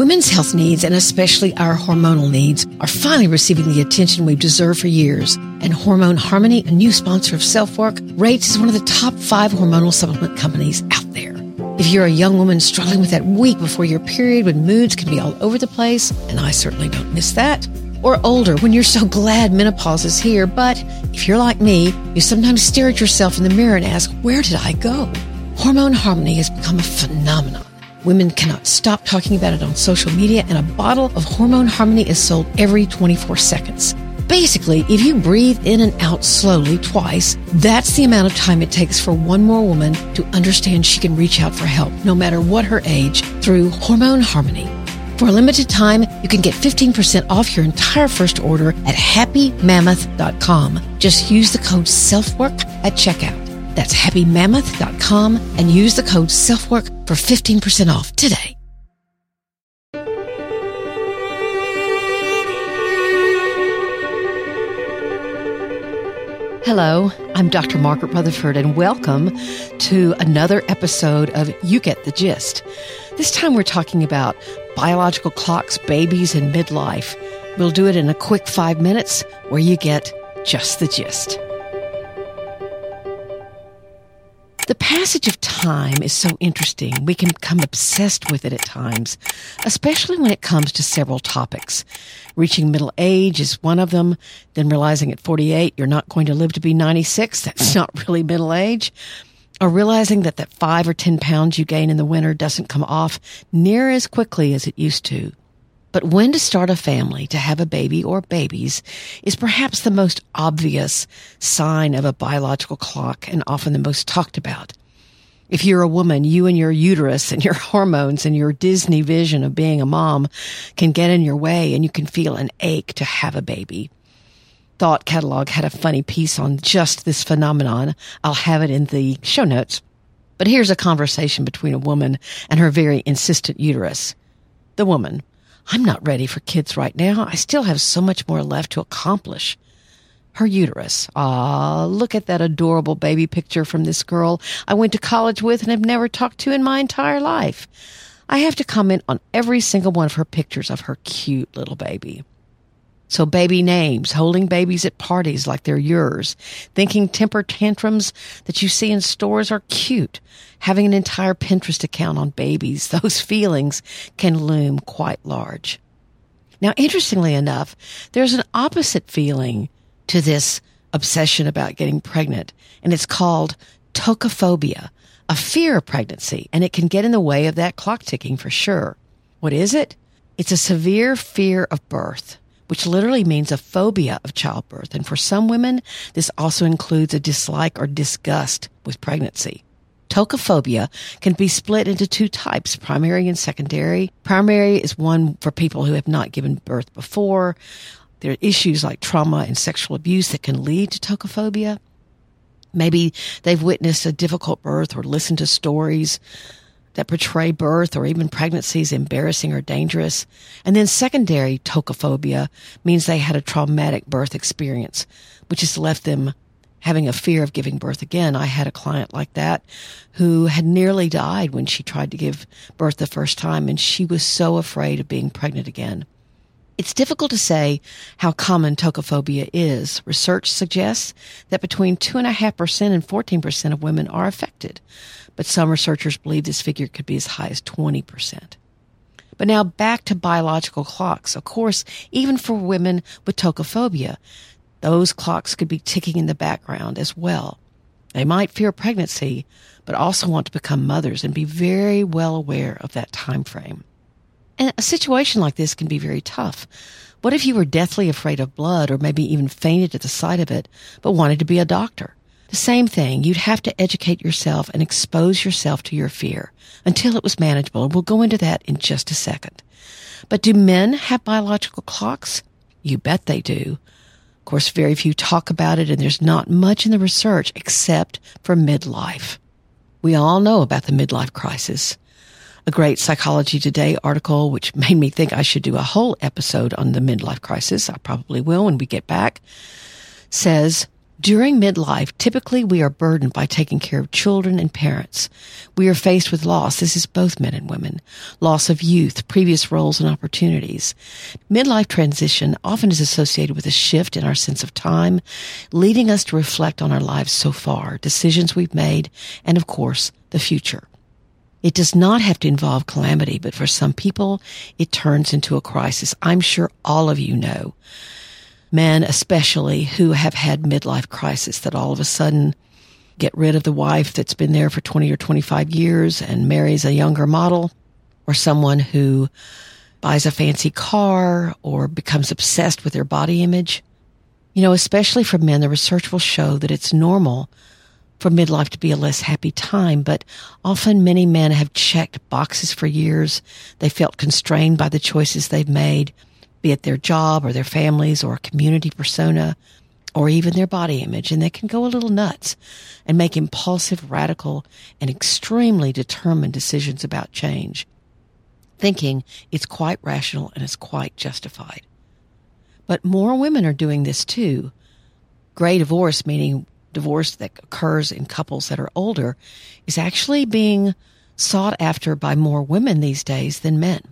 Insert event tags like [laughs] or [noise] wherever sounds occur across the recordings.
Women's health needs, and especially our hormonal needs, are finally receiving the attention we've deserved for years. And Hormone Harmony, a new sponsor of SelfWork, rates as one of the top five hormonal supplement companies out there. If you're a young woman struggling with that week before your period when moods can be all over the place, and I certainly don't miss that, or older when you're so glad menopause is here, but if you're like me, you sometimes stare at yourself in the mirror and ask, where did I go? Hormone Harmony has become a phenomenon. Women cannot stop talking about it on social media, and a bottle of Hormone Harmony is sold every 24 seconds. Basically, if you breathe in and out slowly twice, that's the amount of time it takes for one more woman to understand she can reach out for help, no matter what her age, through Hormone Harmony. For a limited time, you can get 15% off your entire first order at happymammoth.com. Just use the code SELFWORK at checkout. That's happymammoth.com and use the code SELFWORK for 15% off today. Hello, I'm Dr. Margaret Rutherford, and welcome to another episode of You Get the Gist. This time we're talking about biological clocks, babies, and midlife. We'll do it in a quick five minutes where you get just the gist. The passage of time is so interesting. We can become obsessed with it at times, especially when it comes to several topics. Reaching middle age is one of them, then realizing at 48 you're not going to live to be 96. [laughs] That's not really middle age. Or realizing that that five or 10 pounds you gain in the winter doesn't come off near as quickly as it used to. But when to start a family, to have a baby or babies, is perhaps the most obvious sign of a biological clock and often the most talked about. If you're a woman, you and your uterus and your [laughs] hormones and your Disney vision of being a mom can get in your way and you can feel an ache to have a baby. Thought Catalog had a funny piece on just this phenomenon. I'll have it in the show notes. But here's a conversation between a woman and her very insistent uterus. The woman, I'm not ready for kids right now. I still have so much more left to accomplish. Her uterus. Ah, look at that adorable baby picture from this girl I went to college with and have never talked to in my entire life. I have to comment on every single one of her pictures of her cute little baby. So baby names, holding babies at parties like they're yours, thinking temper tantrums that you see in stores are cute, having an entire Pinterest account on babies, [laughs] those feelings can loom quite large. Now, interestingly enough, there's an opposite feeling to this obsession about getting pregnant, and it's called tokophobia, a fear of pregnancy, and it can get in the way of that clock ticking for sure. What is it? It's a severe fear of birth which literally means a phobia of childbirth. And for some women, this also includes a dislike or disgust with pregnancy. Tokophobia can be split into two types, primary and secondary. Primary is one for people who have not given birth before. There are issues like trauma and sexual abuse that can lead to tokophobia. Maybe they've witnessed a difficult birth or listened to stories that portray birth or even pregnancy as embarrassing or dangerous. And then secondary tokophobia means they had a traumatic birth experience, which has left them having a fear of giving birth again. I had a client like that who had nearly died when she tried to give birth the first time and she was so afraid of being pregnant again. It's difficult to say how common tokophobia is. Research suggests that between 2.5% and 14% of women are affected but some researchers believe this figure could be as high as 20%. But now back to biological clocks. Of course, even for women with tokophobia, those clocks could be ticking in the background as well. They might fear pregnancy, but also want to become mothers and be very well aware of that time frame. And a situation like this can be very tough. What if you were deathly afraid of blood or maybe even fainted at the sight of it, but wanted to be a doctor? The same thing. You'd have to educate yourself and expose yourself to your fear until it was manageable. And we'll go into that in just a second. But do men have biological clocks? You bet they do. Of course, very few talk about it and there's not much in the research except for midlife. We all know about the midlife crisis. A great Psychology Today article, which made me think I should do a whole episode on the midlife crisis. I probably will when we get back, says During midlife, typically we are burdened by taking care of children and parents. We are faced with loss. This is both men and women. Loss of youth, previous roles and opportunities. Midlife transition often is associated with a shift in our sense of time, leading us to reflect on our lives so far, decisions we've made, and of course, the future. It does not have to involve calamity, but for some people, it turns into a crisis. I'm sure all of you know men especially who have had midlife crisis that all of a sudden get rid of the wife that's been there for 20 or 25 years and marries a younger model or someone who buys a fancy car or becomes obsessed with their body image. You know, especially for men, the research will show that it's normal for midlife to be a less happy time, but often many men have checked boxes for years. They felt constrained by the choices they've made be it their job or their families or a community persona or even their body image, and they can go a little nuts and make impulsive, radical, and extremely determined decisions about change, thinking it's quite rational and it's quite justified. But more women are doing this too. Gray divorce, meaning divorce that occurs in couples that are older, is actually being sought after by more women these days than men.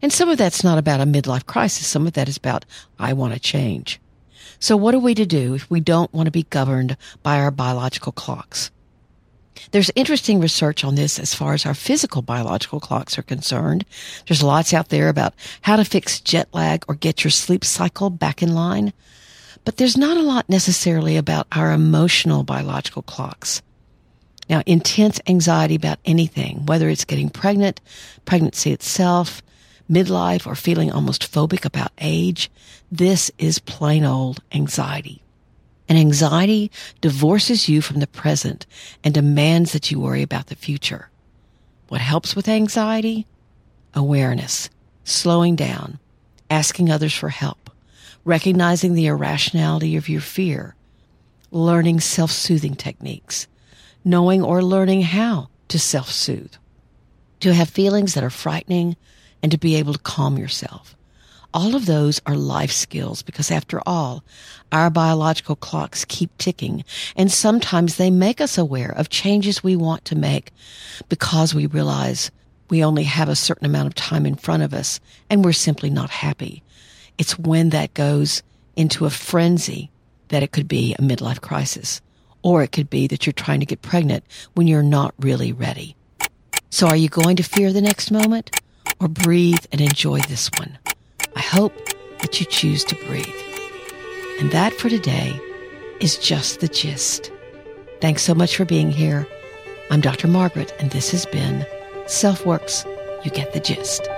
And some of that's not about a midlife crisis. Some of that is about, I want to change. So what are we to do if we don't want to be governed by our biological clocks? There's interesting research on this as far as our physical biological clocks are concerned. There's lots out there about how to fix jet lag or get your sleep cycle back in line. But there's not a lot necessarily about our emotional biological clocks. Now, intense anxiety about anything, whether it's getting pregnant, pregnancy itself, midlife or feeling almost phobic about age, this is plain old anxiety. And anxiety divorces you from the present and demands that you worry about the future. What helps with anxiety? Awareness, slowing down, asking others for help, recognizing the irrationality of your fear, learning self-soothing techniques, knowing or learning how to self-soothe. To have feelings that are frightening, and to be able to calm yourself. All of those are life skills because after all, our biological clocks keep ticking and sometimes they make us aware of changes we want to make because we realize we only have a certain amount of time in front of us and we're simply not happy. It's when that goes into a frenzy that it could be a midlife crisis or it could be that you're trying to get pregnant when you're not really ready. So are you going to fear the next moment? or breathe and enjoy this one. I hope that you choose to breathe. And that for today is just the gist. Thanks so much for being here. I'm Dr. Margaret, and this has been SelfWork's. You get the gist.